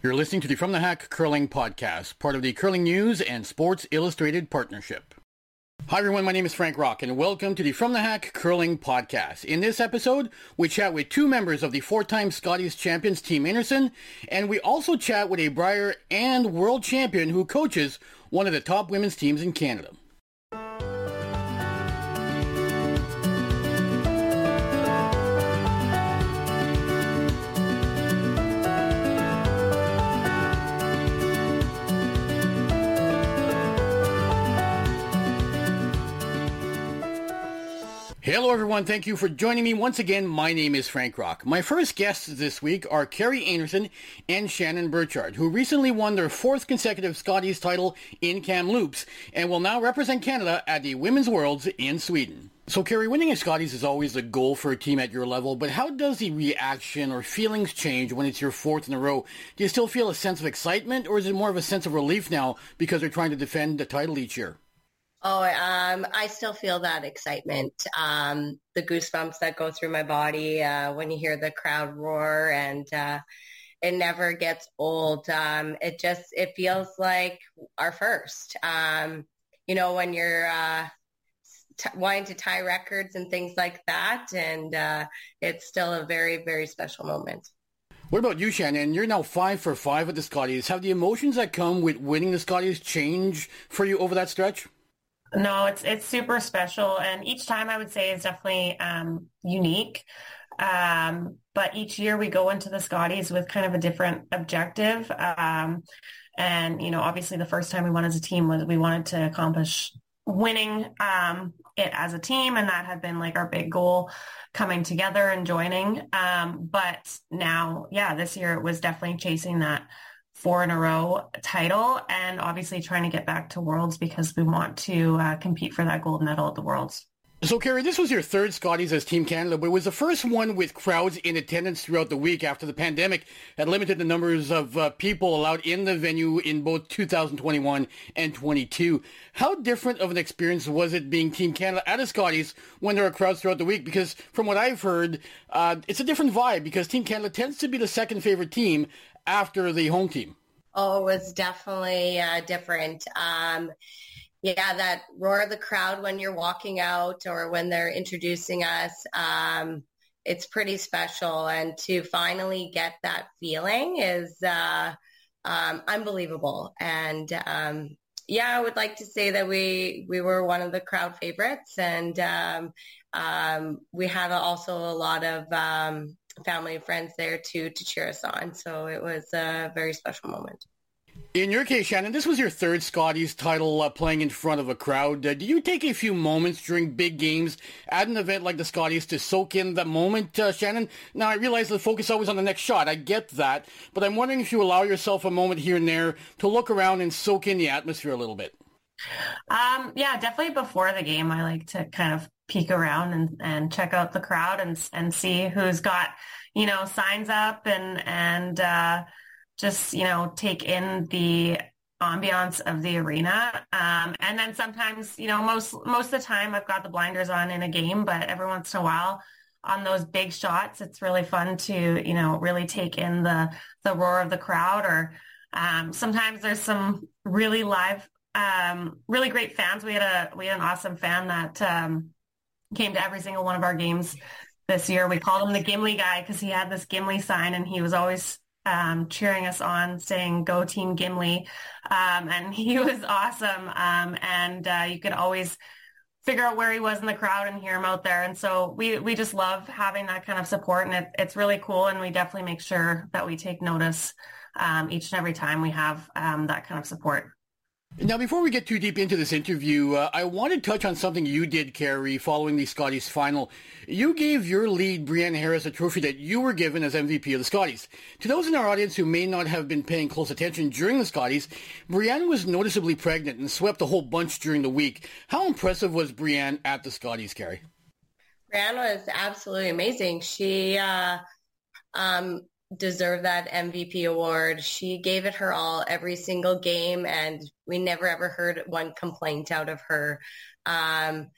You're listening to the From the Hack Curling Podcast, part of the Curling News and Sports Illustrated partnership. Hi everyone, my name is Frank Rocque and welcome to the From the Hack Curling Podcast. In this episode, we chat with two members of the four-time Scotties champions Team Einarson, and we also chat with a Brier and world champion who coaches one of the top women's teams in Canada. Hello, everyone. Thank you for joining me once again. My name is Frank Rocque. My first guests this week are Kerri Einarson and Shannon Birchard, who recently won their fourth consecutive Scotties title in Kamloops and will now represent Canada at the Women's Worlds in Sweden. So, Kerri, winning a Scotties is always a goal for a team at your level, but how does the reaction or feelings change when it's your fourth in a row? Do you still feel a sense of excitement, or is it more of a sense of relief now because they're trying to defend the title each year? Oh, um, I still feel that excitement, um, the goosebumps that go through my body uh, when you hear the crowd roar, and uh, it never gets old. Um, it just it feels like our first. Um, you know, when you're uh, t- wanting to tie records and things like that, and uh, it's still a very very special moment. What about you, Shannon? You're now five for five at the Scotties. Have the emotions that come with winning the Scotties changed for you over that stretch? No, it's it's super special, and each time I would say is definitely um, unique. Um, but each year we go into the Scotties with kind of a different objective. Um, and you know, obviously, the first time we went as a team was we wanted to accomplish winning um, it as a team, and that had been like our big goal coming together and joining. Um, but now, yeah, this year it was definitely chasing that four in a row title and obviously trying to get back to Worlds because we want to uh, compete for that gold medal at the Worlds. So, Kerri, this was your third Scotties as Team Canada, but it was the first one with crowds in attendance throughout the week after the pandemic had limited the numbers of uh, people allowed in the venue in both 2021 and 22. How different of an experience was it being Team Canada at a Scotties when there are crowds throughout the week? Because from what I've heard, uh, it's a different vibe because Team Canada tends to be the second favorite team after the home team? Oh, it was definitely uh, different. Um, yeah, that roar of the crowd when you're walking out or when they're introducing us, um, it's pretty special. And to finally get that feeling is uh, um, unbelievable. And um, yeah, I would like to say that we we were one of the crowd favorites, and um, um, we had also a lot of um, family and friends there too to cheer us on. So it was a very special moment. In your case, Shannon, this was your third Scotties title uh, playing in front of a crowd. Uh, do you take a few moments during big games at an event like the Scotties to soak in the moment, uh, Shannon? Now, I realize the focus is always on the next shot. I get that. But I'm wondering if you allow yourself a moment here and there to look around and soak in the atmosphere a little bit. Um, yeah, definitely before the game, I like to kind of peek around and, and check out the crowd and and see who's got you know signs up and and uh, just you know take in the ambiance of the arena. Um, and then sometimes you know most most of the time I've got the blinders on in a game but every once in a while on those big shots it's really fun to you know really take in the the roar of the crowd or um, sometimes there's some really live um, really great fans. We had a we had an awesome fan that um, came to every single one of our games this year. We called him the Gimli guy because he had this Gimli sign and he was always um, cheering us on, saying "Go Team Gimli," um, and he was awesome. Um, and uh, you could always figure out where he was in the crowd and hear him out there. And so we we just love having that kind of support, and it, it's really cool. And we definitely make sure that we take notice um, each and every time we have um, that kind of support. Now, before we get too deep into this interview, uh, I want to touch on something you did, Kerri, following the Scotties final. You gave your lead, Briane Harris, a trophy that you were given as MVP of the Scotties. To those in our audience who may not have been paying close attention during the Scotties, Briane was noticeably pregnant and swept a whole bunch during the week. How impressive was Briane at the Scotties, Kerri? Briane was absolutely amazing. She uh, um, deserve that MVP award. She gave it her all every single game, and we never ever heard one complaint out of her. Um,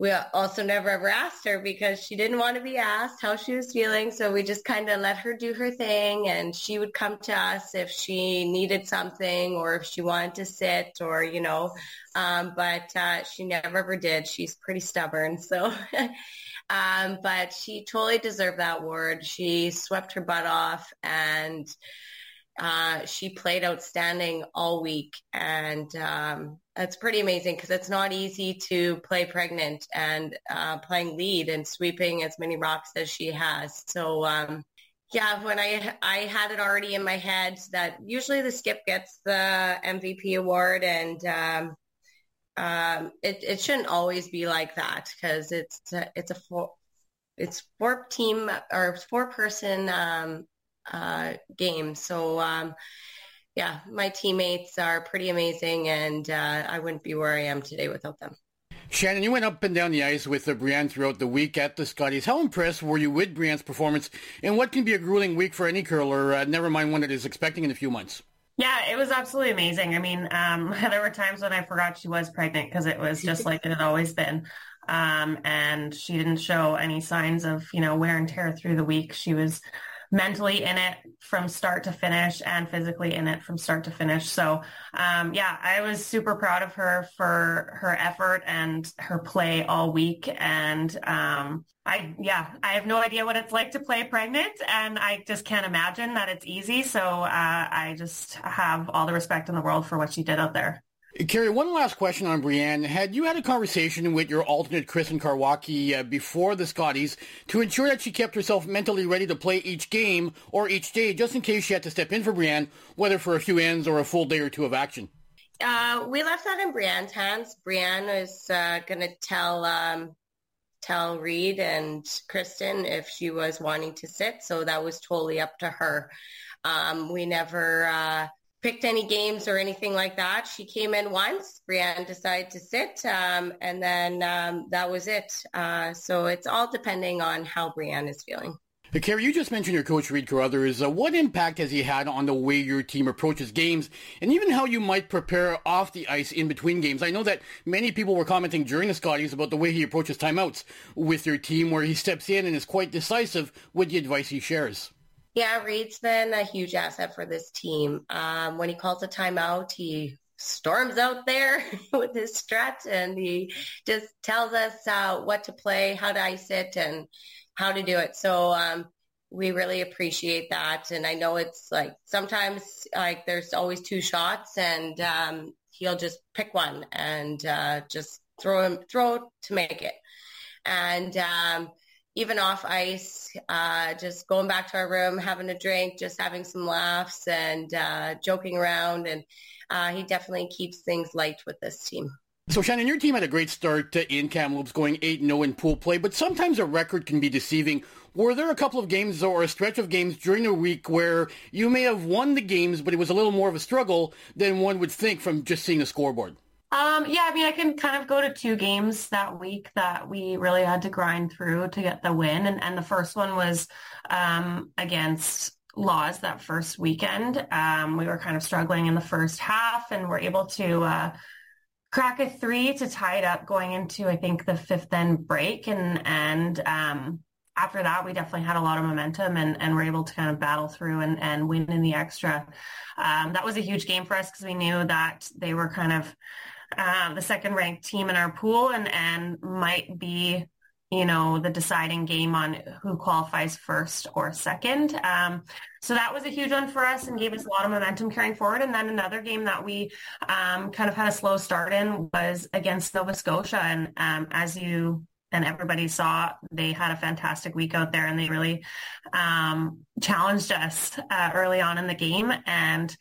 we also never ever asked her because she didn't want to be asked how she was feeling. So we just kind of let her do her thing and she would come to us if she needed something or if she wanted to sit or, you know, um, but uh, she never ever did. She's pretty stubborn. So, um, but she totally deserved that award. She swept her butt off and uh, she played outstanding all week, and um, it's pretty amazing because it's not easy to play pregnant and uh, playing lead and sweeping as many rocks as she has. So um, yeah, when I I had it already in my head that usually the skip gets the MVP award, and um, um, it it shouldn't always be like that because it's it's a four it's four team or four person um, uh, game. So um, yeah, my teammates are pretty amazing, and uh, I wouldn't be where I am today without them. Shannon, you went up and down the ice with uh, Briane throughout the week at the Scotties. How impressed were you with Briane's performance and what can be a grueling week for any curler, uh, never mind one that is expecting in a few months? Yeah, it was absolutely amazing. I mean, um, there were times when I forgot she was pregnant because it was just like it had always been. Um, and she didn't show any signs of, you know, wear and tear through the week. She was mentally in it from start to finish and physically in it from start to finish. So, um, yeah, I was super proud of her for her effort and her play all week. And um, I, yeah, I have no idea what it's like to play pregnant, and I just can't imagine that it's easy. So, uh, I just have all the respect in the world for what she did out there. Kerri, one last question on Briane. Had you had a conversation with your alternate Krysten Karwacki uh, before the Scotties to ensure that she kept herself mentally ready to play each game or each day, just in case she had to step in for Briane, whether for a few ends or a full day or two of action? Uh, we left that in Briane's hands. Briane was uh, going to tell um, tell Reid and Krysten if she was wanting to sit, so that was totally up to her. Um, we never uh, picked any games or anything like that. She came in once. Briane decided to sit, um, and then um, that was it. Uh, so it's all depending on how Briane is feeling. Hey, Kerri, you just mentioned your coach, Reid Carruthers. Uh, what impact has he had on the way your team approaches games and even how you might prepare off the ice in between games? I know that many people were commenting during the Scotties about the way he approaches timeouts with your team, where he steps in and is quite decisive with the advice he shares. Yeah, Reid's been a huge asset for this team. Um, when he calls a timeout, he storms out there with his strut and he just tells us uh, what to play, how to ice it, and how to do it. So um, we really appreciate that. And I know it's like sometimes like there's always two shots, and um, he'll just pick one and uh, just throw him throw to make it. And um, even off ice, uh, just going back to our room, having a drink, just having some laughs and uh, joking around. And uh, he definitely keeps things light with this team. So Shannon, your team had a great start in Kamloops, going 8-0 in pool play, but sometimes a record can be deceiving. Were there a couple of games or a stretch of games during the week where you may have won the games, but it was a little more of a struggle than one would think from just seeing the scoreboard? Um, yeah, I mean, I can kind of go to two games that week that we really had to grind through to get the win. And, and the first one was um, against Lawes that first weekend. Um, we were kind of struggling in the first half and were able to uh, crack a three to tie it up going into, I think, the fifth end break. And, and um, after that, we definitely had a lot of momentum and, and were able to kind of battle through and, and win in the extra. Um, that was a huge game for us because we knew that they were kind of uh, the second ranked team in our pool and, and might be, you know, the deciding game on who qualifies first or second. Um, so that was a huge one for us and gave us a lot of momentum carrying forward. And then another game that we um, kind of had a slow start in was against Nova Scotia. And um, as you and everybody saw they had a fantastic week out there and they really um, challenged us uh, early on in the game and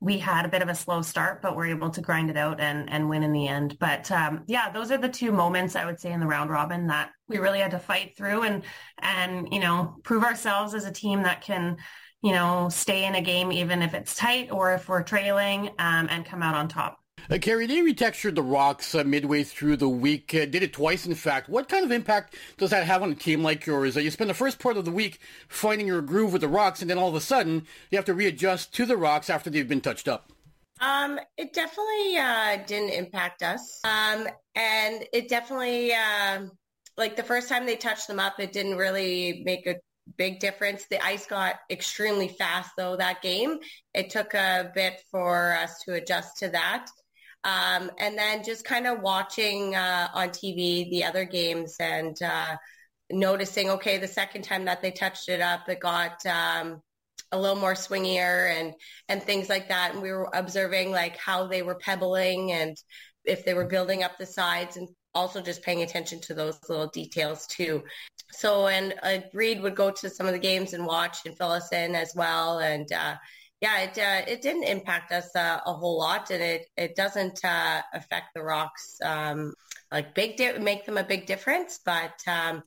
we had a bit of a slow start, but we're able to grind it out and, and win in the end. But um, yeah, those are the two moments I would say in the round robin that we really had to fight through and and you know prove ourselves as a team that can you know stay in a game even if it's tight or if we're trailing um, and come out on top. Uh, Kerri, they retextured the rocks uh, midway through the week. Uh, did it twice, in fact. What kind of impact does that have on a team like yours? Uh, you spend the first part of the week finding your groove with the rocks, and then all of a sudden you have to readjust to the rocks after they've been touched up. Um, it definitely uh, didn't impact us. Um, and it definitely, uh, like the first time they touched them up, it didn't really make a big difference. The ice got extremely fast though that game. It took a bit for us to adjust to that. Um, and then just kind of watching uh, on TV the other games and uh, noticing, okay, the second time that they touched it up, it got um, a little more swingier and and things like that. And we were observing like how they were pebbling and if they were building up the sides and also just paying attention to those little details too. So and uh, Reid would go to some of the games and watch and fill us in as well. And uh, yeah, it uh, it didn't impact us uh, a whole lot, and it it doesn't uh, affect the Rocks um, like big di- make them a big difference. But um,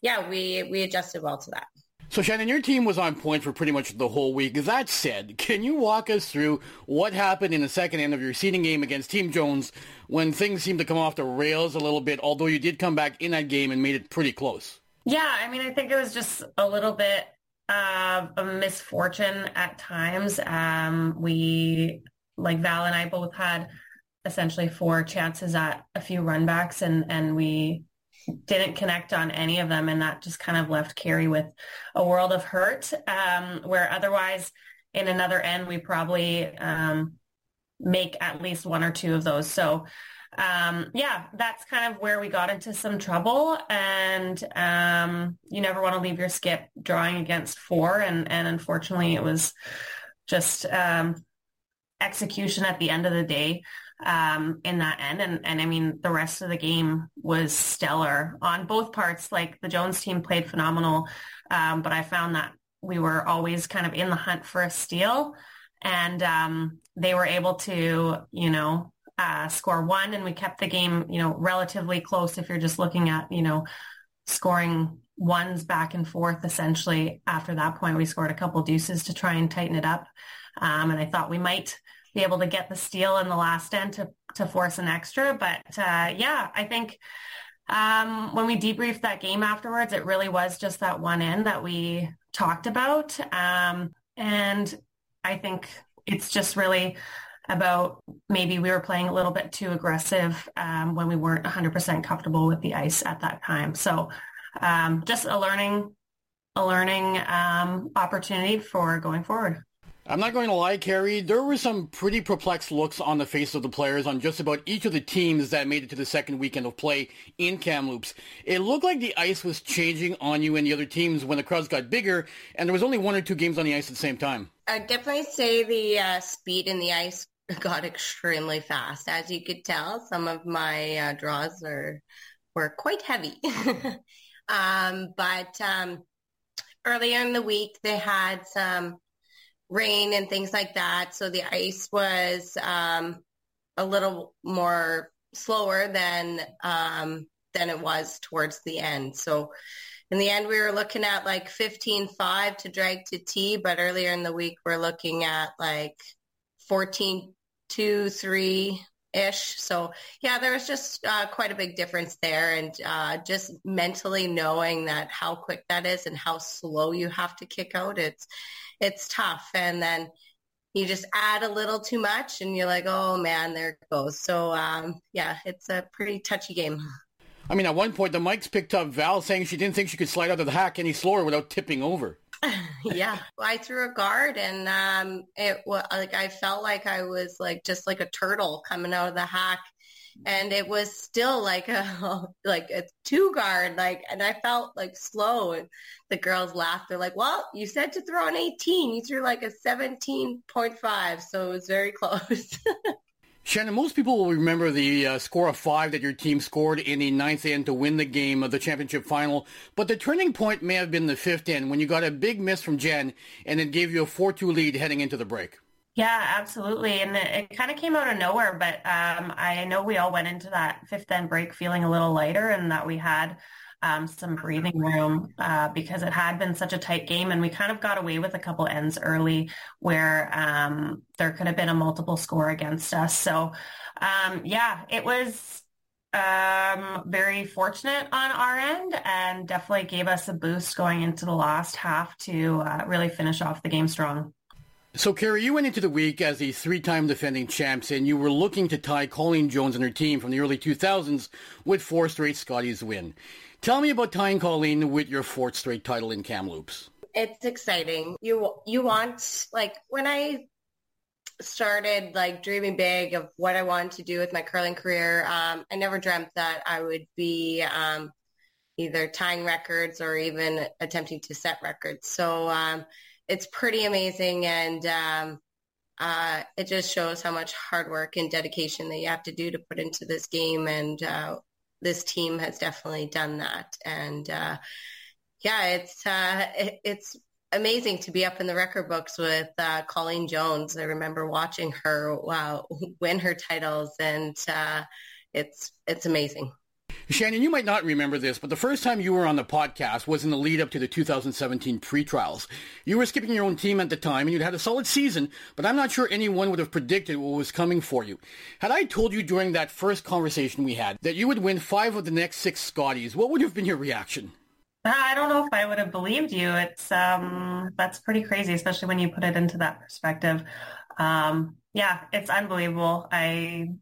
yeah, we we adjusted well to that. So Shannon, your team was on point for pretty much the whole week. That said, can you walk us through what happened in the second end of your seeding game against Team Jones when things seemed to come off the rails a little bit, although you did come back in that game and made it pretty close? Yeah, I mean, I think it was just a little bit a misfortune at times. Um, we, like Val and I both had essentially four chances at a few runbacks and, and we didn't connect on any of them. And that just kind of left Kerri with a world of hurt, um, where otherwise in another end, we probably um, make at least one or two of those. So um, yeah, that's kind of where we got into some trouble. And um, you never want to leave your skip drawing against four. And, and unfortunately, it was just um, execution at the end of the day um, in that end. And, and I mean, the rest of the game was stellar on both parts. Like the Jones team played phenomenal, um, but I found that we were always kind of in the hunt for a steal. And um, they were able to, you know, uh, score one, and we kept the game, you know, relatively close. If you're just looking at, you know, scoring ones back and forth, essentially. After that point, we scored a couple deuces to try and tighten it up. Um, and I thought we might be able to get the steal in the last end to, to force an extra. But uh, yeah, I think um, when we debriefed that game afterwards, it really was just that one end that we talked about. Um, and I think it's just really about maybe we were playing a little bit too aggressive um, when we weren't 100% comfortable with the ice at that time. So um, just a learning a learning um, opportunity for going forward. I'm not going to lie, Kerri, There were some pretty perplexed looks on the face of the players on just about each of the teams that made it to the second weekend of play in Kamloops. It looked like the ice was changing on you and the other teams when the crowds got bigger, and there was only one or two games on the ice at the same time. I'd definitely say the uh, speed in the ice got extremely fast. As you could tell, some of my uh, draws are were quite heavy. um, but um, earlier in the week, they had some rain and things like that. So the ice was um, a little more slower than um, than it was towards the end. So in the end, we were looking at like 15-5 to drag to T, but earlier in the week, we're looking at like 14-2, 3 ish. So yeah, there was just uh, quite a big difference there, and uh, just mentally knowing that how quick that is and how slow you have to kick out. It's it's tough. And then you just add a little too much and you're like, oh man, there it goes. So um, yeah, it's a pretty touchy game. I mean, at one point, the mics picked up Val saying she didn't think she could slide out of the hack any slower without tipping over. yeah, well, I threw a guard, and um, it was like I felt like I was like just like a turtle coming out of the hack, and it was still like a like a two guard like and i felt like slow. And the girls laughed. They're like well you said to throw an 18 you threw like a 17.5 so it was very close Shannon, most people will remember the uh, score of five that your team scored in the ninth end to win the game of the championship final, but the turning point may have been the fifth end when you got a big miss from Jen and it gave you a 4-2 lead heading into the break. Yeah, absolutely. And it, it kind of came out of nowhere, but um, I know we all went into that fifth end break feeling a little lighter and that we had um, some breathing room uh, because it had been such a tight game and we kind of got away with a couple ends early where um, there could have been a multiple score against us. So um, yeah, it was um, very fortunate on our end and definitely gave us a boost going into the last half to uh, really finish off the game strong. So, Kerri, you went into the week as the three-time defending champs, and you were looking to tie Colleen Jones and her team from the early 2000s with four straight Scotties win. Tell me about tying Colleen with your fourth straight title in Kamloops. It's exciting. You you want like when I started like dreaming big of what I wanted to do with my curling career. Um, I never dreamt that I would be um, either tying records or even attempting to set records. So um, it's pretty amazing, and um, uh, it just shows how much hard work and dedication that you have to do to put into this game. And uh, this team has definitely done that. And uh, yeah, it's uh, it, it's amazing to be up in the record books with uh, Colleen Jones. I remember watching her wow, win her titles, and uh, it's it's amazing. Shannon, you might not remember this, but the first time you were on the podcast was in the lead up to the 2017 pre-trials. You were skipping your own team at the time, and you'd had a solid season, but I'm not sure anyone would have predicted what was coming for you. Had I told you during that first conversation we had that you would win five of the next six Scotties, what would have been your reaction? I don't know if I would have believed you. It's um, that's pretty crazy, especially when you put it into that perspective. Um, yeah, it's unbelievable. I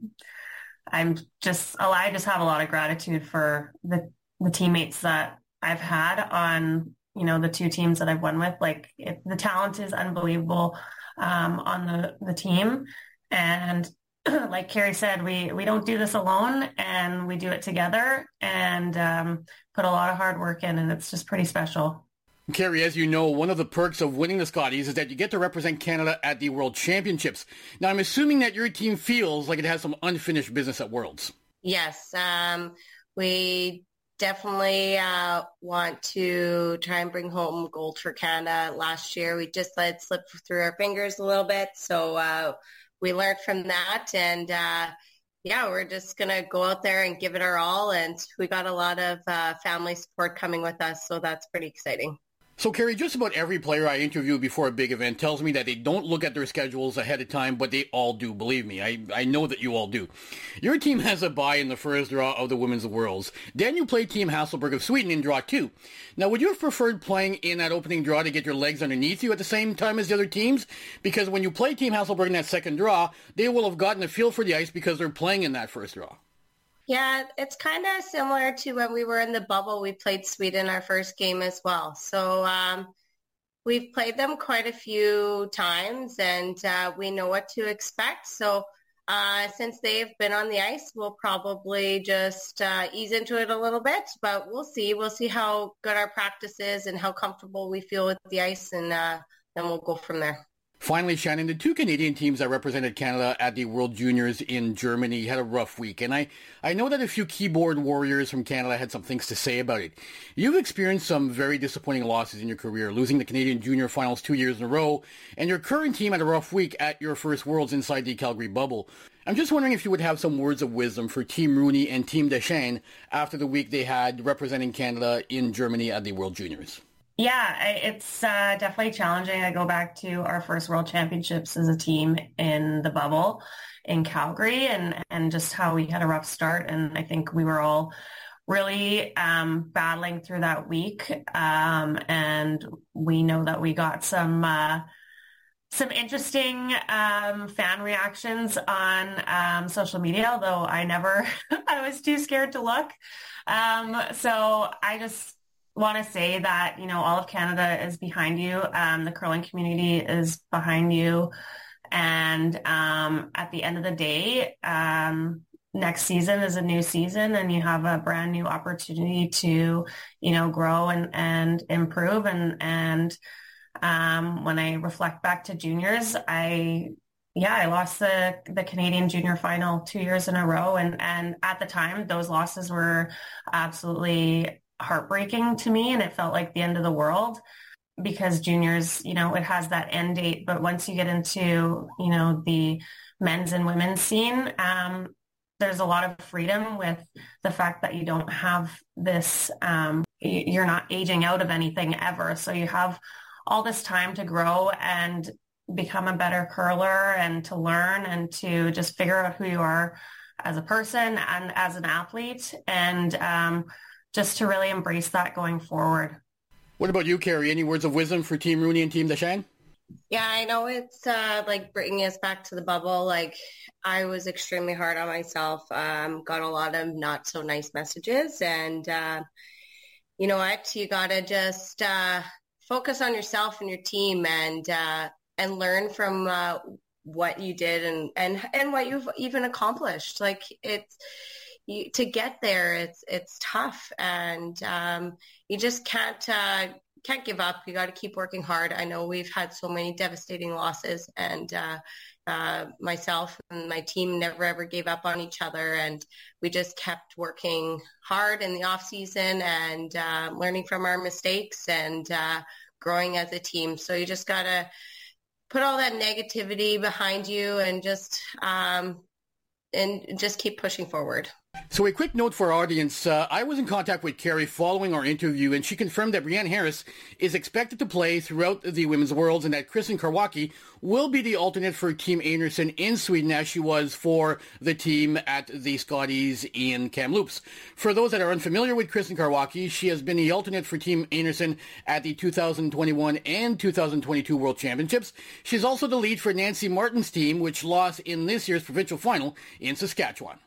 I'm just I just have a lot of gratitude for the the teammates that I've had on you know the two teams that I've won with. Like it, the talent is unbelievable um, on the the team, and like Kerri said, we we don't do this alone, and we do it together, and um, put a lot of hard work in, and it's just pretty special. Kerri, as you know, one of the perks of winning the Scotties is that you get to represent Canada at the World Championships. Now, I'm assuming that your team feels like it has some unfinished business at Worlds. Yes, um, we definitely uh, want to try and bring home gold for Canada. Last year, we just let slip through our fingers a little bit, so uh, we learned from that, and uh, yeah, we're just gonna go out there and give it our all. And we got a lot of uh, family support coming with us, so that's pretty exciting. So, Kerri, just about every player I interview before a big event tells me that they don't look at their schedules ahead of time, but they all do. Believe me, I, I know that you all do. Your team has a bye in the first draw of the Women's Worlds. Then you play Team Hasselborg of Sweden in draw two. Now, would you have preferred playing in that opening draw to get your legs underneath you at the same time as the other teams? Because when you play Team Hasselborg in that second draw, they will have gotten a feel for the ice because they're playing in that first draw. Yeah, it's kind of similar to when we were in the bubble. We played Sweden our first game as well. So um, we've played them quite a few times and uh, we know what to expect. So uh, since they've been on the ice, we'll probably just uh, ease into it a little bit, but we'll see. We'll see how good our practice is and how comfortable we feel with the ice, and uh, then we'll go from there. Finally, Shannon, the two Canadian teams that represented Canada at the World Juniors in Germany had a rough week, and I, I know that a few keyboard warriors from Canada had some things to say about it. You've experienced some very disappointing losses in your career, losing the Canadian Junior Finals two years in a row, and your current team had a rough week at your first Worlds inside the Calgary bubble. I'm just wondering if you would have some words of wisdom for Team Rooney and Team Deschênes after the week they had representing Canada in Germany at the World Juniors. Yeah, it's uh, definitely challenging. I go back to our first World Championships as a team in the bubble in Calgary, and and just how we had a rough start, and I think we were all really um, battling through that week, um, and we know that we got some. Uh, some interesting um, fan reactions on um, social media, although I never, I was too scared to look. Um, so I just want to say that, you know, all of Canada is behind you. Um, the curling community is behind you. And um, at the end of the day, um, next season is a new season and you have a brand new opportunity to, you know, grow and, and improve. And, and um, when I reflect back to juniors, I yeah, I lost the the Canadian junior final two years in a row, and and at the time, those losses were absolutely heartbreaking to me and it felt like the end of the world because juniors, you know, it has that end date. But once you get into, you know, the men's and women's scene, um, there's a lot of freedom with the fact that you don't have this, um, you're not aging out of anything ever. So you have all this time to grow and become a better curler and to learn and to just figure out who you are as a person and as an athlete. And, um, just to really embrace that going forward. What about you, Kerri? Any words of wisdom for Team Rooney and Team Deschênes? Yeah, I know it's uh, like bringing us back to the bubble. Like I was extremely hard on myself. Um, got a lot of not so nice messages, and uh, you know what? You gotta just uh, focus on yourself and your team, and uh, and learn from uh, what you did and and and what you've even accomplished. Like it's you, to get there, it's it's tough, and um, you just can't uh, can't give up. You got to keep working hard. I know we've had so many devastating losses, and uh, uh, myself and my team never ever gave up on each other, and we just kept working hard in the off season and uh, learning from our mistakes and uh, growing as a team. So you just gotta put all that negativity behind you and just um, and just keep pushing forward. So a quick note for our audience. Uh, I was in contact with Kerri following our interview, and she confirmed that Briane Harris is expected to play throughout the Women's Worlds and that Krysten Karwacki will be the alternate for Team Einarson in Sweden as she was for the team at the Scotties in Kamloops. For those that are unfamiliar with Krysten Karwacki, she has been the alternate for Team Einarson at the 2021 and 2022 World Championships. She's also the lead for Nancy Martin's team, which lost in this year's provincial final in Saskatchewan.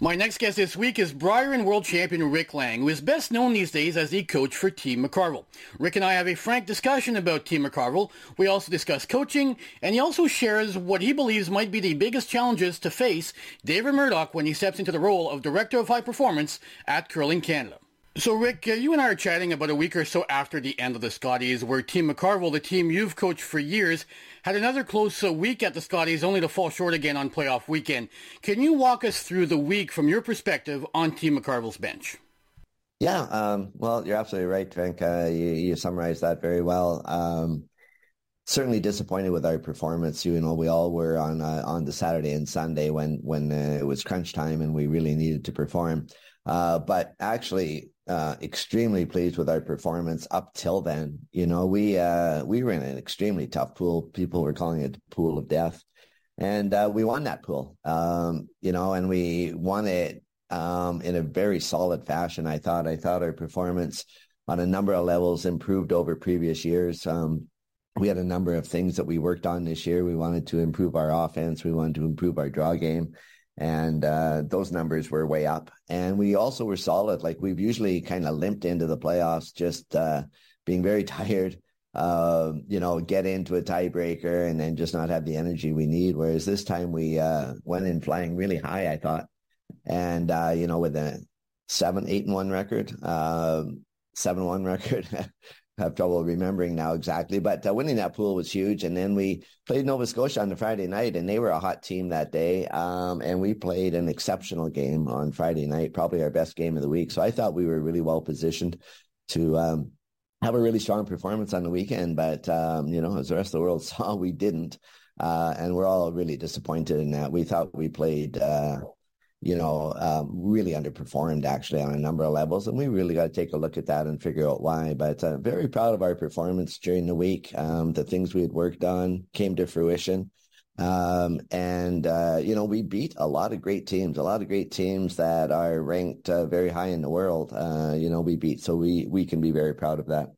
My next guest this week is Brier and world champion Rick Lang, who is best known these days as the coach for Team McCarville. Rick and I have a frank discussion about Team McCarville. We also discuss coaching, and he also shares what he believes might be the biggest challenges to face David Murdoch when he steps into the role of Director of High Performance at Curling Canada. So, Rick, uh, you and I are chatting about a week or so after the end of the Scotties, where Team McCarville, the team you've coached for years, had another close uh, week at the Scotties, only to fall short again on playoff weekend. Can you walk us through the week from your perspective on Team McCarville's bench? Yeah, um, well, you're absolutely right, Frank. Uh, you, you, summarized that very well. Um, certainly disappointed with our performance. You know, we all were on uh, on the Saturday and Sunday when when uh, it was crunch time and we really needed to perform. Uh, but actually, uh, extremely pleased with our performance up till then. You know, we uh, we were in an extremely tough pool. People were calling it the pool of death, and uh, we won that pool. Um, you know, and we won it um, in a very solid fashion. I thought. I thought our performance on a number of levels improved over previous years. Um, we had a number of things that we worked on this year. We wanted to improve our offense. We wanted to improve our draw game and uh, those numbers were way up. And we also were solid. Like we've usually kind of limped into the playoffs, just uh, being very tired. Uh, you know, get into a tiebreaker and then just not have the energy we need. Whereas this time we uh, went in flying really high, I thought, and uh, you know, with a seven, eight and one record, um, seven one record. Have trouble remembering now exactly, but uh, winning that pool was huge. And then we played Nova Scotia on the Friday night, and they were a hot team that day. Um, and we played an exceptional game on Friday night, probably our best game of the week. So I thought we were really well positioned to um, have a really strong performance on the weekend. But um, you know, as the rest of the world saw, we didn't, uh, and we're all really disappointed in that. We thought we played. Uh, you know, um, really underperformed actually on a number of levels. And we really got to take a look at that and figure out why. But uh, very proud of our performance during the week. Um, the things we had worked on came to fruition. Um, and, uh, you know, we beat a lot of great teams, a lot of great teams that are ranked uh, very high in the world. Uh, you know, we beat. So we, we can be very proud of that.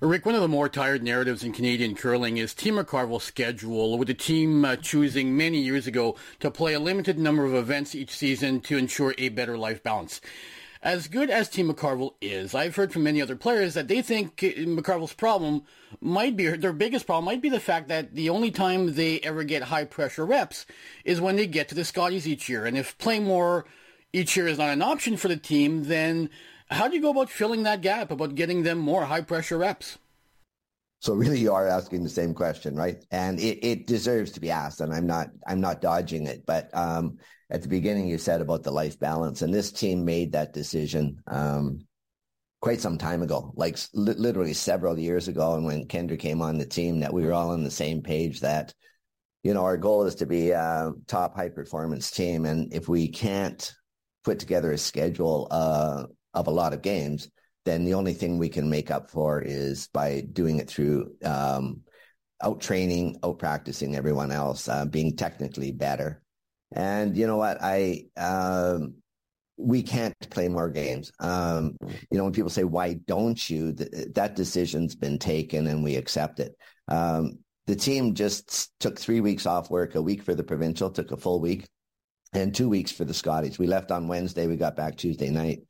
Rick, one of the more tired narratives in Canadian curling is Team McCarville's schedule, with the team uh, choosing many years ago to play a limited number of events each season to ensure a better life balance. As good as Team McCarville is, I've heard from many other players that they think McCarville's problem might be, their biggest problem might be the fact that the only time they ever get high pressure reps is when they get to the Scotties each year. And if playing more each year is not an option for the team, then how do you go about filling that gap, about getting them more high pressure reps? So really, you are asking the same question, right? And it, it deserves to be asked, and I'm not I'm not dodging it. But um, at the beginning, you said about the life balance, and this team made that decision um, quite some time ago, like li- literally several years ago. And when Kendra came on the team, that we were all on the same page that you know our goal is to be a top high performance team, and if we can't put together a schedule uh, of a lot of games, then the only thing we can make up for is by doing it through um, out training, out practicing everyone else, uh, being technically better. And you know what? I um, we can't play more games. Um, you know, when people say, why don't you? Th- that decision's been taken and we accept it. Um, the team just took three weeks off work, a week for the provincial, took a full week, and two weeks for the Scotties. We left on Wednesday. We got back Tuesday night.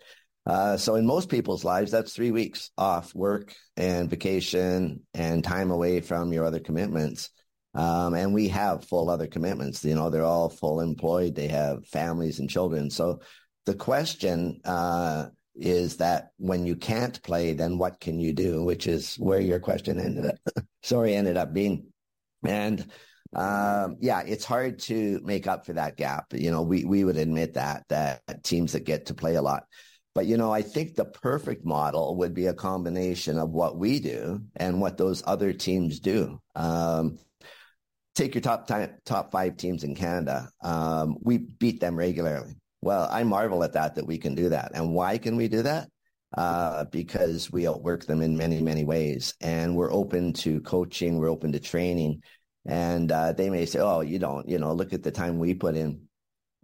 Uh, so in most people's lives, that's three weeks off work and vacation and time away from your other commitments. Um, and we have full other commitments. You know, they're all full employed. They have families and children. So the question uh, is that when you can't play, then what can you do? Which is where your question ended up. sorry, ended up being. And um, yeah, it's hard to make up for that gap. You know, we we would admit that that teams that get to play a lot. But you know, I think the perfect model would be a combination of what we do and what those other teams do. Um, take your top time, top five teams in Canada. Um, we beat them regularly. Well, I marvel at that that we can do that. And why can we do that? Uh, because we outwork them in many, many ways, and we're open to coaching, we're open to training, and uh, they may say, "Oh, you don't, you know, look at the time we put in."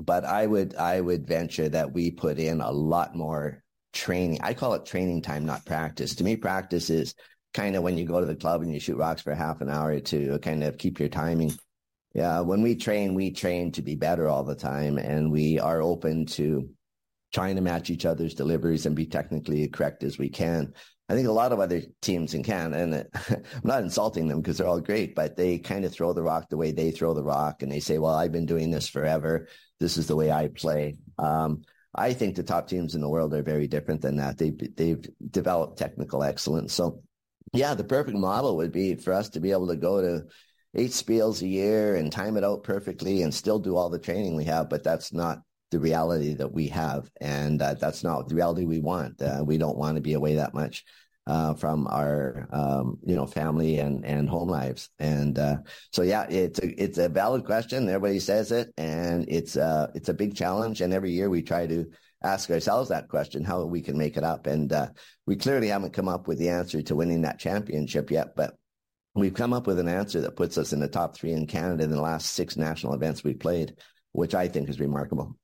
But I would, I would venture that we put in a lot more training. I call it training time, not practice. To me, practice is kind of when you go to the club and you shoot rocks for half an hour to kind of keep your timing. Yeah, when we train, we train to be better all the time, and we are open to trying to match each other's deliveries and be technically correct as we can. I think a lot of other teams in Canada, and I'm not insulting them because they're all great, but they kind of throw the rock the way they throw the rock, and they say, "Well, I've been doing this forever. This is the way I play." Um, I think the top teams in the world are very different than that. They they've developed technical excellence. So, yeah, the perfect model would be for us to be able to go to eight spiels a year and time it out perfectly and still do all the training we have, but that's not the reality that we have. And uh, that's not the reality we want. Uh, we don't want to be away that much. Uh, from our, um, you know, family and, and home lives. And, uh, so yeah, it's a, it's a valid question. Everybody says it and it's, uh, it's a big challenge. And every year we try to ask ourselves that question, how we can make it up. And, uh, we clearly haven't come up with the answer to winning that championship yet, but we've come up with an answer that puts us in the top three in Canada in the last six national events we played, which I think is remarkable.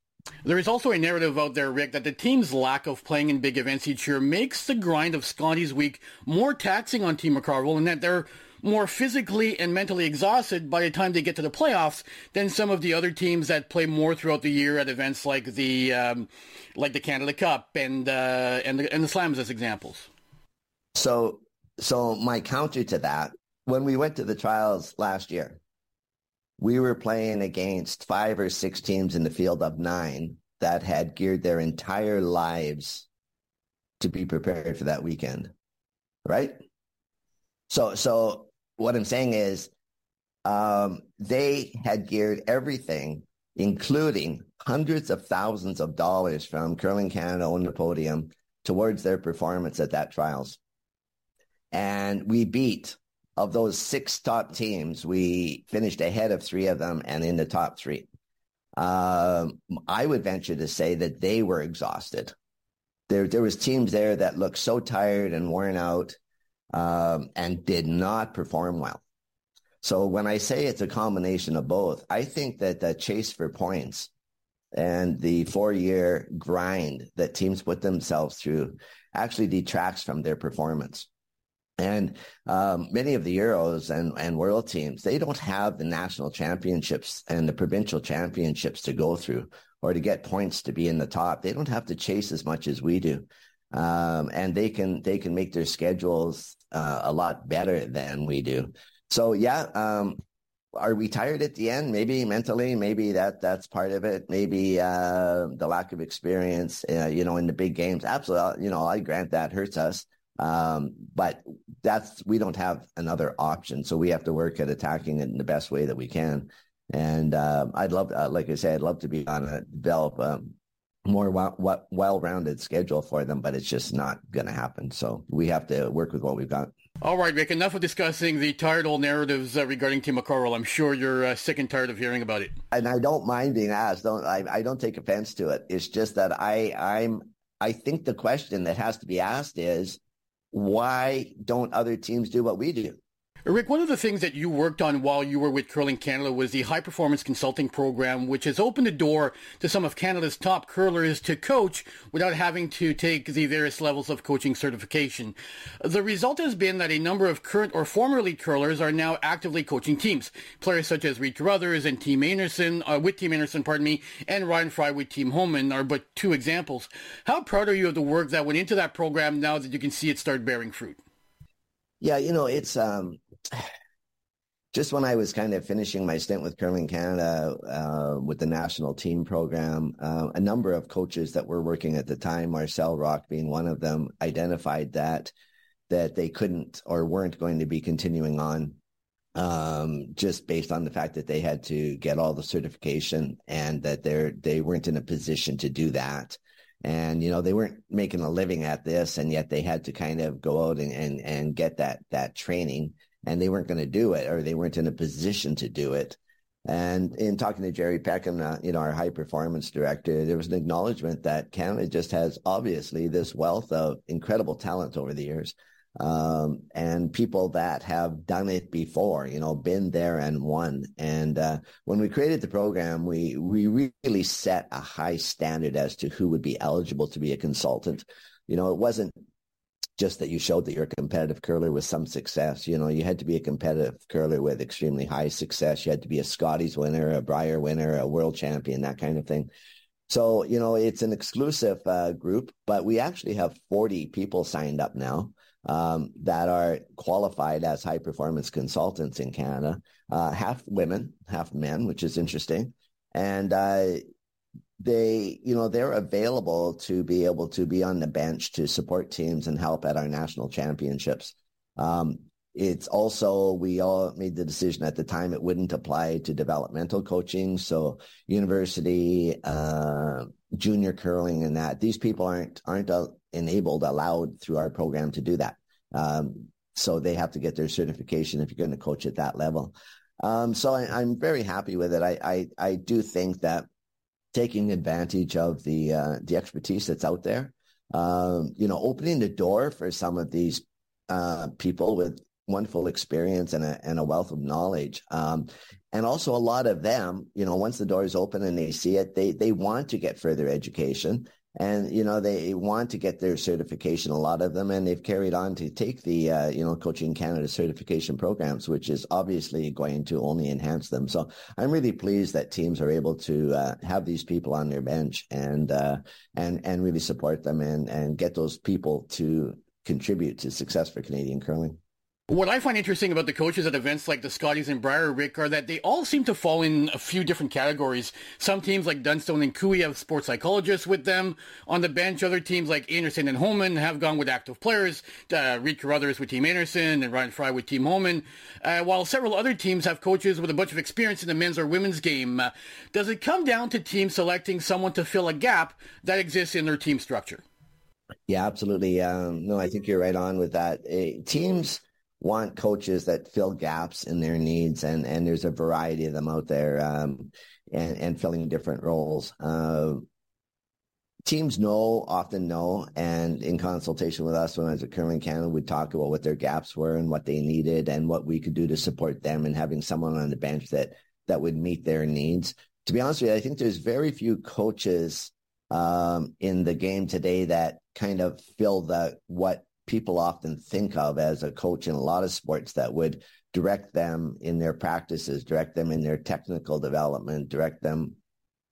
There is also a narrative out there, Rick, that the team's lack of playing in big events each year makes the grind of Scotties Week more taxing on Team McCarville and that they're more physically and mentally exhausted by the time they get to the playoffs than some of the other teams that play more throughout the year at events like the um, like the Canada Cup and uh, and the, and the Slams as examples. So, so my counter to that when we went to the trials last year, we were playing against five or six teams in the field of nine that had geared their entire lives to be prepared for that weekend. Right? So so what I'm saying is um, they had geared everything, including hundreds of thousands of dollars from Curling Canada on the podium towards their performance at that trials. And we beat of those six top teams, we finished ahead of three of them and in the top three. Um, I would venture to say that they were exhausted. There, there was teams there that looked so tired and worn out, um, and did not perform well. So when I say it's a combination of both, I think that the chase for points and the four-year grind that teams put themselves through actually detracts from their performance. And um, many of the Euros and, and world teams, they don't have the national championships and the provincial championships to go through or to get points to be in the top. They don't have to chase as much as we do. Um, and they can they can make their schedules uh, a lot better than we do. So yeah, um, are we tired at the end? Maybe mentally, maybe that that's part of it. Maybe uh, the lack of experience, uh, you know, in the big games. Absolutely, you know, I grant that hurts us. Um, but that's we don't have another option, so we have to work at attacking it in the best way that we can. And uh, I'd love, uh, like I said, I'd love to be on a develop a more well, well-rounded schedule for them, but it's just not going to happen. So we have to work with what we've got. All right, Rick. Enough of discussing the tired old narratives uh, regarding Team McCarville. I'm sure you're uh, sick and tired of hearing about it. And I don't mind being asked. Don't I? I don't take offense to it. It's just that I, I'm. I think the question that has to be asked is, why don't other teams do what we do? Rick, one of the things that you worked on while you were with Curling Canada was the high performance consulting program, which has opened the door to some of Canada's top curlers to coach without having to take the various levels of coaching certification. The result has been that a number of current or former elite curlers are now actively coaching teams. Players such as Reid Carruthers and Team Einarson, uh, with Team Einarson, pardon me, and Ryan Fry with Team Homan are but two examples. How proud are you of the work that went into that program now that you can see it start bearing fruit? Yeah, you know, it's um, just when I was kind of finishing my stint with Curling Canada uh, with the national team program, uh, a number of coaches that were working at the time, Marcel Rocque being one of them, identified that that they couldn't or weren't going to be continuing on um, just based on the fact that they had to get all the certification and that they're they weren't in a position to do that. And you know they weren't making a living at this and yet they had to kind of go out and and, and get that that training and they weren't going to do it or they weren't in a position to do it and in talking to Gerry Peckham, uh, you know, our high performance director, there was an acknowledgement that Canada just has obviously this wealth of incredible talent over the years um, and people that have done it before, you know, been there and won. And uh, when we created the program, we we really set a high standard as to who would be eligible to be a consultant. You know, it wasn't just that you showed that you're a competitive curler with some success. You know, you had to be a competitive curler with extremely high success. You had to be a Scotties winner, a Brier winner, a world champion, that kind of thing. So, you know, it's an exclusive uh, group, but we actually have 40 people signed up now um, that are qualified as high performance consultants in Canada, uh, half women, half men, which is interesting. And uh, they, you know, they're available to be able to be on the bench to support teams and help at our national championships. Um, it's also, we all made the decision at the time it wouldn't apply to developmental coaching. So university, uh, junior curling and that these people aren't, aren't enabled, allowed through our program to do that. Um, so they have to get their certification if you're going to coach at that level. Um, so I, am very happy with it. I, I, I do think that taking advantage of the uh, the expertise that's out there, um, you know, opening the door for some of these uh, people with wonderful experience and a, and a wealth of knowledge. Um, and also a lot of them, you know, once the door is open and they see it, they, they want to get further education and, you know, they want to get their certification, a lot of them, and they've carried on to take the, uh, you know, Coaching Canada certification programs, which is obviously going to only enhance them. So I'm really pleased that teams are able to uh, have these people on their bench and, uh, and, and really support them and, and get those people to contribute to success for Canadian curling. What I find interesting about the coaches at events like the Scotties and Brier, Rick, are that they all seem to fall in a few different categories. Some teams like Dunstone and Koe have sports psychologists with them on the bench. Other teams like Einarson and Homan have gone with active players. Uh, Reid Carruthers with Team Einarson and Ryan Fry with Team Homan. Uh, while several other teams have coaches with a bunch of experience in the men's or women's game. Uh, does it come down to teams selecting someone to fill a gap that exists in their team structure? Yeah, absolutely. Um, no, I think you're right on with that. Uh, teams want coaches that fill gaps in their needs, and and there's a variety of them out there, um, and and filling different roles. Uh, teams know, often know, and in consultation with us when I was at Curling Canada, we'd talk about what their gaps were and what they needed and what we could do to support them and having someone on the bench that that would meet their needs. To be honest with you, I think there's very few coaches um, in the game today that kind of fill the what people often think of as a coach in a lot of sports that would direct them in their practices, direct them in their technical development, direct them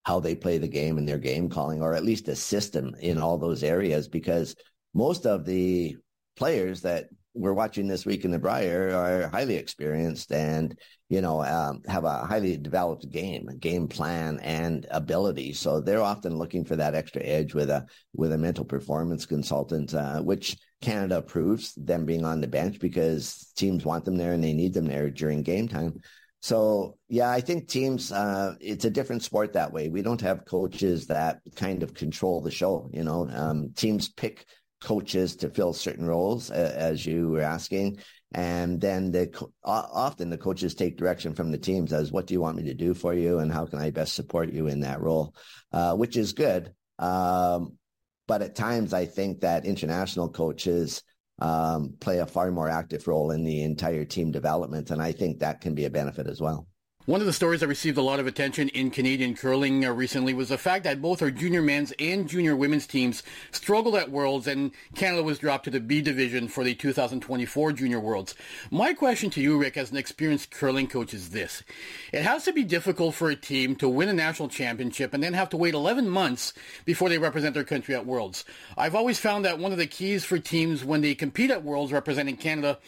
how they play the game and their game calling, or at least assist them in all those areas because most of the players that we're watching this week in the Brier are highly experienced and you know um, have a highly developed game, game plan, and ability. So they're often looking for that extra edge with a with a mental performance consultant, uh, which Canada approves them being on the bench because teams want them there and they need them there during game time. So yeah, I think teams, uh, it's a different sport that way. We don't have coaches that kind of control the show. You know, um, teams pick coaches to fill certain roles, uh, as you were asking. And then the often the coaches take direction from the teams as what do you want me to do for you and how can I best support you in that role, uh, which is good. Um, but at times I think that international coaches um, play a far more active role in the entire team development. And I think that can be a benefit as well. One of the stories that received a lot of attention in Canadian curling uh, recently was the fact that both our junior men's and junior women's teams struggled at Worlds and Canada was dropped to the B division for the 2024 Junior Worlds. My question to you, Rick, as an experienced curling coach is this. It has to be difficult for a team to win a national championship and then have to wait 11 months before they represent their country at Worlds. I've always found that one of the keys for teams when they compete at Worlds representing Canada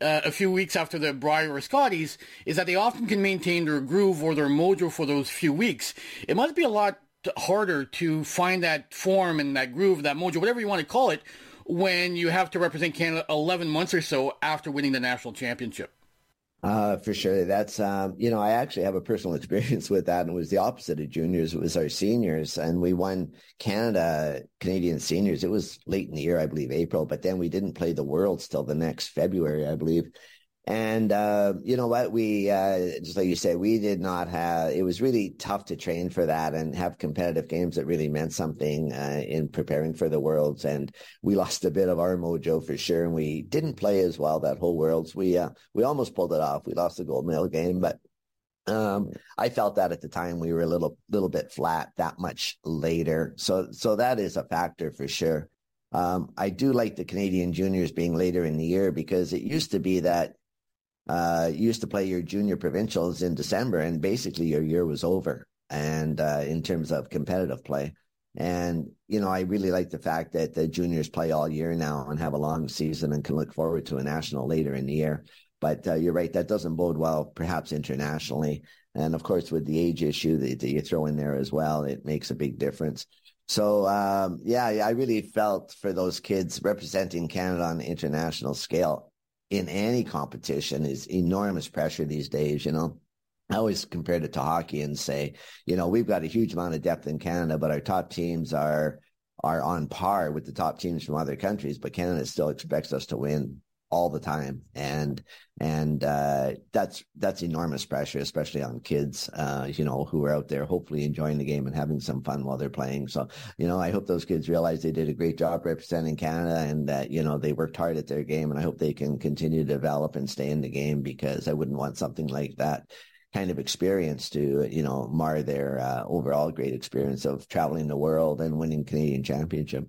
uh, a few weeks after the Brier or Scotties is that they often can maintain their groove or their mojo for those few weeks. It must be a lot harder to find that form and that groove, that mojo, whatever you want to call it, when you have to represent Canada 11 months or so after winning the national championship. Uh, for sure. That's, um, you know, I actually have a personal experience with that and it was the opposite of juniors. It was our seniors and we won Canada, Canadian seniors. It was late in the year, I believe, April, but then we didn't play the Worlds till the next February, I believe. And uh, you know what? We uh, just like you say, we did not have. It was really tough to train for that and have competitive games that really meant something uh, in preparing for the worlds. And we lost a bit of our mojo for sure, and we didn't play as well that whole worlds. We uh, we almost pulled it off. We lost the gold medal game, but um, I felt that at the time we were a little little bit flat that much later. So so that is a factor for sure. Um, I do like the Canadian juniors being later in the year because it used to be that uh, you used to play your junior provincials in December, and basically your year was over. And uh, in terms of competitive play, and you know, I really like the fact that the juniors play all year now and have a long season and can look forward to a national later in the year. But uh, you're right, that doesn't bode well, perhaps internationally. And of course, with the age issue that, that you throw in there as well, it makes a big difference. So um, yeah, I really felt for those kids representing Canada on international scale in any competition is enormous pressure these days, you know. I always compared it to hockey and say, you know, we've got a huge amount of depth in Canada, but our top teams are are on par with the top teams from other countries, but Canada still expects us to win all the time, and and uh, that's that's enormous pressure, especially on kids, uh, you know, who are out there hopefully enjoying the game and having some fun while they're playing. So, you know, I hope those kids realize they did a great job representing Canada and that you know they worked hard at their game, and I hope they can continue to develop and stay in the game because I wouldn't want something like that kind of experience to you know mar their uh, overall great experience of traveling the world and winning Canadian championship.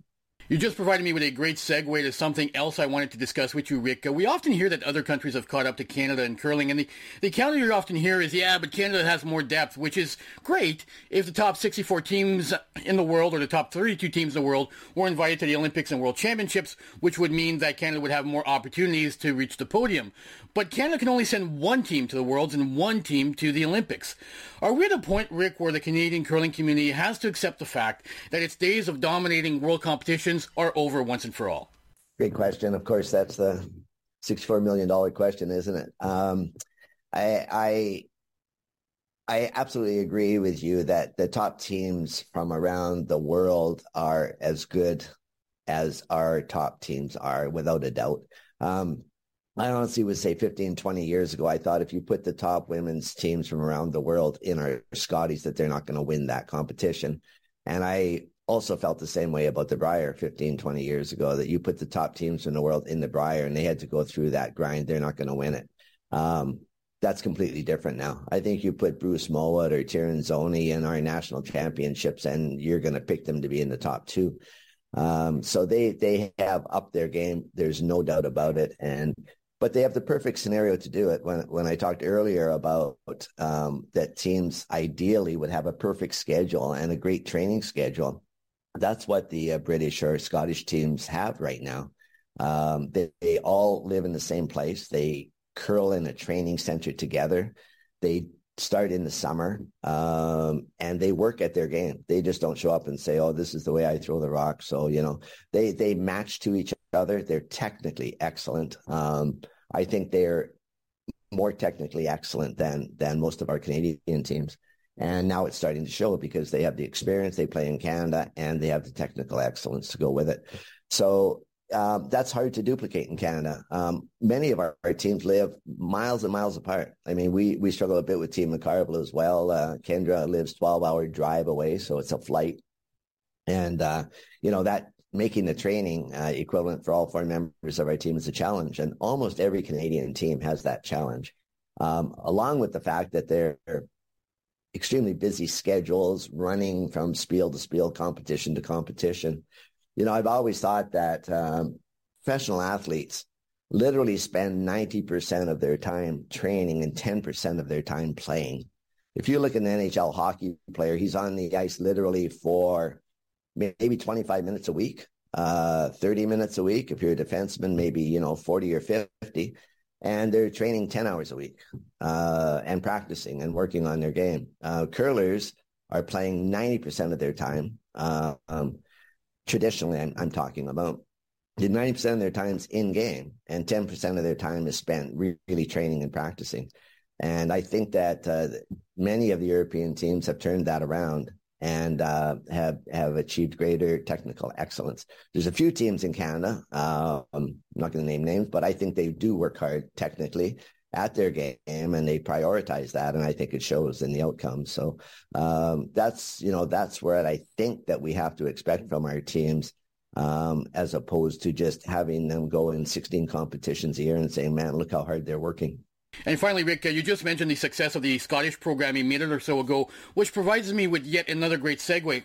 You just provided me with a great segue to something else I wanted to discuss with you, Rick. Uh, we often hear that other countries have caught up to Canada in curling, and the, the counter you often hear is, yeah, but Canada has more depth, which is great if the top 64 teams in the world or the top 32 teams in the world were invited to the Olympics and World Championships, which would mean that Canada would have more opportunities to reach the podium. But Canada can only send one team to the Worlds and one team to the Olympics. Are we at a point, Rick, where the Canadian curling community has to accept the fact that its days of dominating world competitions are over once and for all? Great question. Of course, that's the $64 million question, isn't it? Um, I, I, I absolutely agree with you that the top teams from around the world are as good as our top teams are, without a doubt. Um, I honestly would say 15, 20 years ago, I thought if you put the top women's teams from around the world in our Scotties, that they're not going to win that competition. And I also felt the same way about the Brier 15, 20 years ago, that you put the top teams in the world in the Brier and they had to go through that grind. They're not going to win it. Um, that's completely different now. I think you put Bruce Mouat or Tirinzoni in our national championships and you're going to pick them to be in the top two. Um, so they, they have upped their game. There's no doubt about it. And but they have the perfect scenario to do it. When when I talked earlier about um, that teams ideally would have a perfect schedule and a great training schedule, that's what the uh, British or Scottish teams have right now. Um, they, they all live in the same place. They curl in a training center together. They start in the summer um, and they work at their game. They just don't show up and say, "Oh, this is the way I throw the rock." So you know, they they match to each other. They're technically excellent. Um, I think they're more technically excellent than than most of our Canadian teams. And now it's starting to show because they have the experience, they play in Canada, and they have the technical excellence to go with it. So um, that's hard to duplicate in Canada. Um, many of our, our, teams live miles and miles apart. I mean, we we struggle a bit with Team McCarville as well. Uh, Kendra lives 12 hour drive away, so it's a flight. And, uh, you know, that making the training uh, equivalent for all four members of our team is a challenge. And almost every Canadian team has that challenge, um, along with the fact that they're extremely busy schedules running from spiel to spiel, competition to competition. You know, I've always thought that um, professional athletes literally spend 90% of their time training and 10% of their time playing. If you look at an NHL hockey player, he's on the ice literally for maybe 25 minutes a week, uh, 30 minutes a week. If you're a defenseman, maybe, you know, 40 or 50. And they're training 10 hours a week uh, and practicing and working on their game. Uh, curlers are playing 90% of their time. Uh, um, traditionally, I'm, I'm talking about. 90% of their time's in game and 10% of their time is spent really training and practicing. And I think that uh, many of the European teams have turned that around and uh, have have achieved greater technical excellence. There's a few teams in Canada. Uh, I'm not going to name names, but I think they do work hard technically at their game and they prioritize that, and I think it shows in the outcomes. So um, that's you know that's where I think that we have to expect from our teams. Um, as opposed to just having them go in 16 competitions a year and saying, man, look how hard they're working. And finally, Rick, uh, you just mentioned the success of the Scottish program a minute or so ago, which provides me with yet another great segue.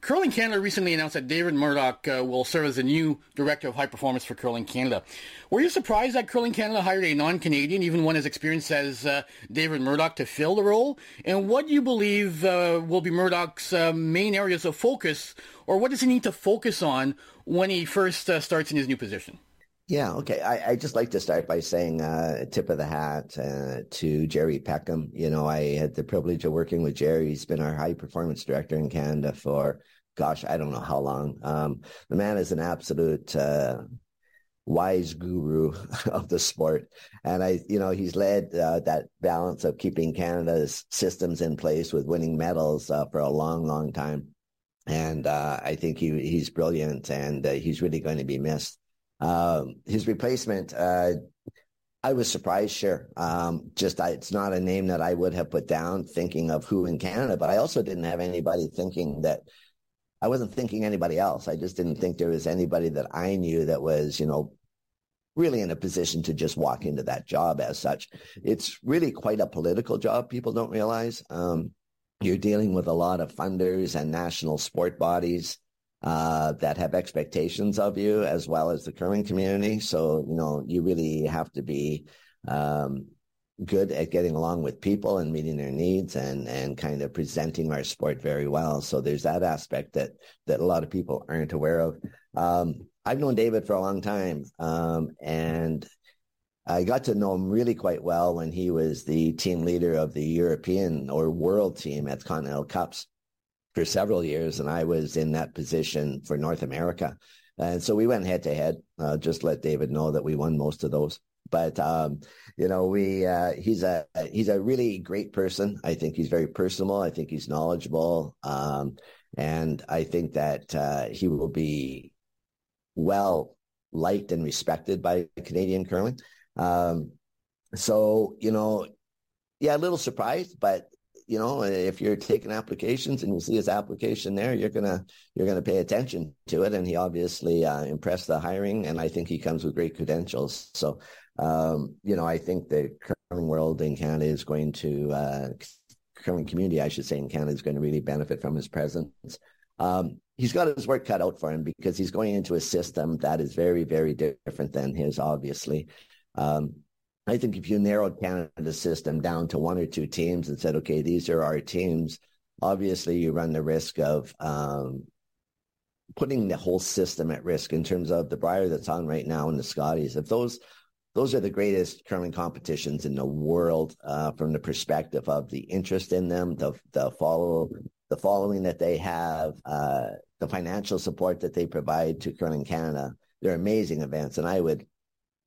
Curling Canada recently announced that David Murdoch uh, will serve as the new director of high performance for Curling Canada. Were you surprised that Curling Canada hired a non-Canadian, even one as experienced as uh, David Murdoch, to fill the role? And what do you believe uh, will be Murdoch's uh, main areas of focus, or what does he need to focus on when he first uh, starts in his new position? Yeah, okay. I, I just like to start by saying uh, tip of the hat uh, to Gerry Peckham. You know, I had the privilege of working with Gerry. He's been our high performance director in Canada for, gosh, I don't know how long. Um, the man is an absolute uh, wise guru of the sport, and I, you know, he's led uh, that balance of keeping Canada's systems in place with winning medals uh, for a long, long time. And uh, I think he he's brilliant, and he's really going to be missed. Um, his replacement, uh, I was surprised, sure. Um, just I, it's not a name that I would have put down thinking of who in Canada, but I also didn't have anybody thinking that I wasn't thinking anybody else. I just didn't think there was anybody that I knew that was, you know, really in a position to just walk into that job as such. It's really quite a political job. People don't realize. Um, you're dealing with a lot of funders and national sport bodies uh, that have expectations of you as well as the curling community. So, you know, you really have to be um, good at getting along with people and meeting their needs and, and kind of presenting our sport very well. So there's that aspect that, that a lot of people aren't aware of. Um, I've known David for a long time. Um, and I got to know him really quite well when he was the team leader of the European or world team at the Continental Cups for several years, and I was in that position for North America. And so we went head to head. Uh, just let David know that we won most of those. But um, you know, we uh, he's a he's a really great person. I think he's very personable. I think he's knowledgeable, um, and I think that uh, he will be well liked and respected by Canadian curling. Um, so you know, yeah, a little surprised, but you know, if you're taking applications and you see his application there, you're gonna you're gonna pay attention to it. And he obviously uh, impressed the hiring, and I think he comes with great credentials. So, um, you know, I think the curling world in Canada is going to uh, community, I should say, in Canada is going to really benefit from his presence. Um, he's got his work cut out for him because he's going into a system that is very, very different than his, obviously. Um, I think if you narrowed Canada's system down to one or two teams and said, okay, these are our teams, obviously you run the risk of um, putting the whole system at risk in terms of the Brier that's on right now and the Scotties. If those those are the greatest curling competitions in the world uh, from the perspective of the interest in them, the the follow the following that they have, uh, the financial support that they provide to curling Canada. They're amazing events, and I would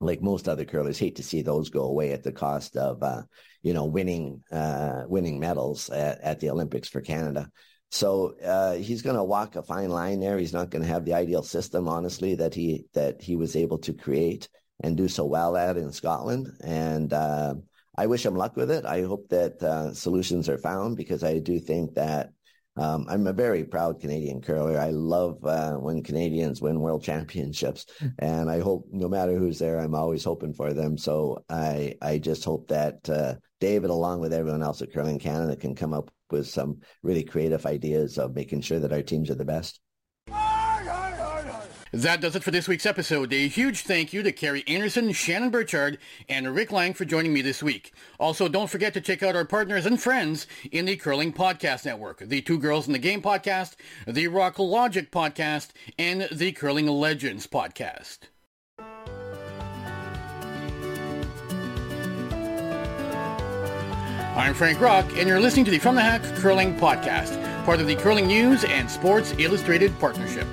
like most other curlers, hate to see those go away at the cost of, uh, you know, winning uh, winning medals at, at, the Olympics for Canada. So uh, he's going to walk a fine line there. He's not going to have the ideal system, honestly, that he that he was able to create and do so well at in Scotland. And uh, I wish him luck with it. I hope that uh, solutions are found because I do think that um, I'm a very proud Canadian curler. I love uh, when Canadians win world championships, and I hope no matter who's there, I'm always hoping for them. So I I just hope that uh, David, along with everyone else at Curling Canada, can come up with some really creative ideas of making sure that our teams are the best. That does it for this week's episode. A huge thank you to Kerri Einarson, Shannon Birchard, and Rick Lang for joining me this week. Also, don't forget to check out our partners and friends in the Curling Podcast Network, the Two Girls in the Game podcast, the Rock Logic podcast, and the Curling Legends podcast. I'm Frank Rocque, and you're listening to the From the Hack Curling Podcast, part of the Curling News and Sports Illustrated Partnership.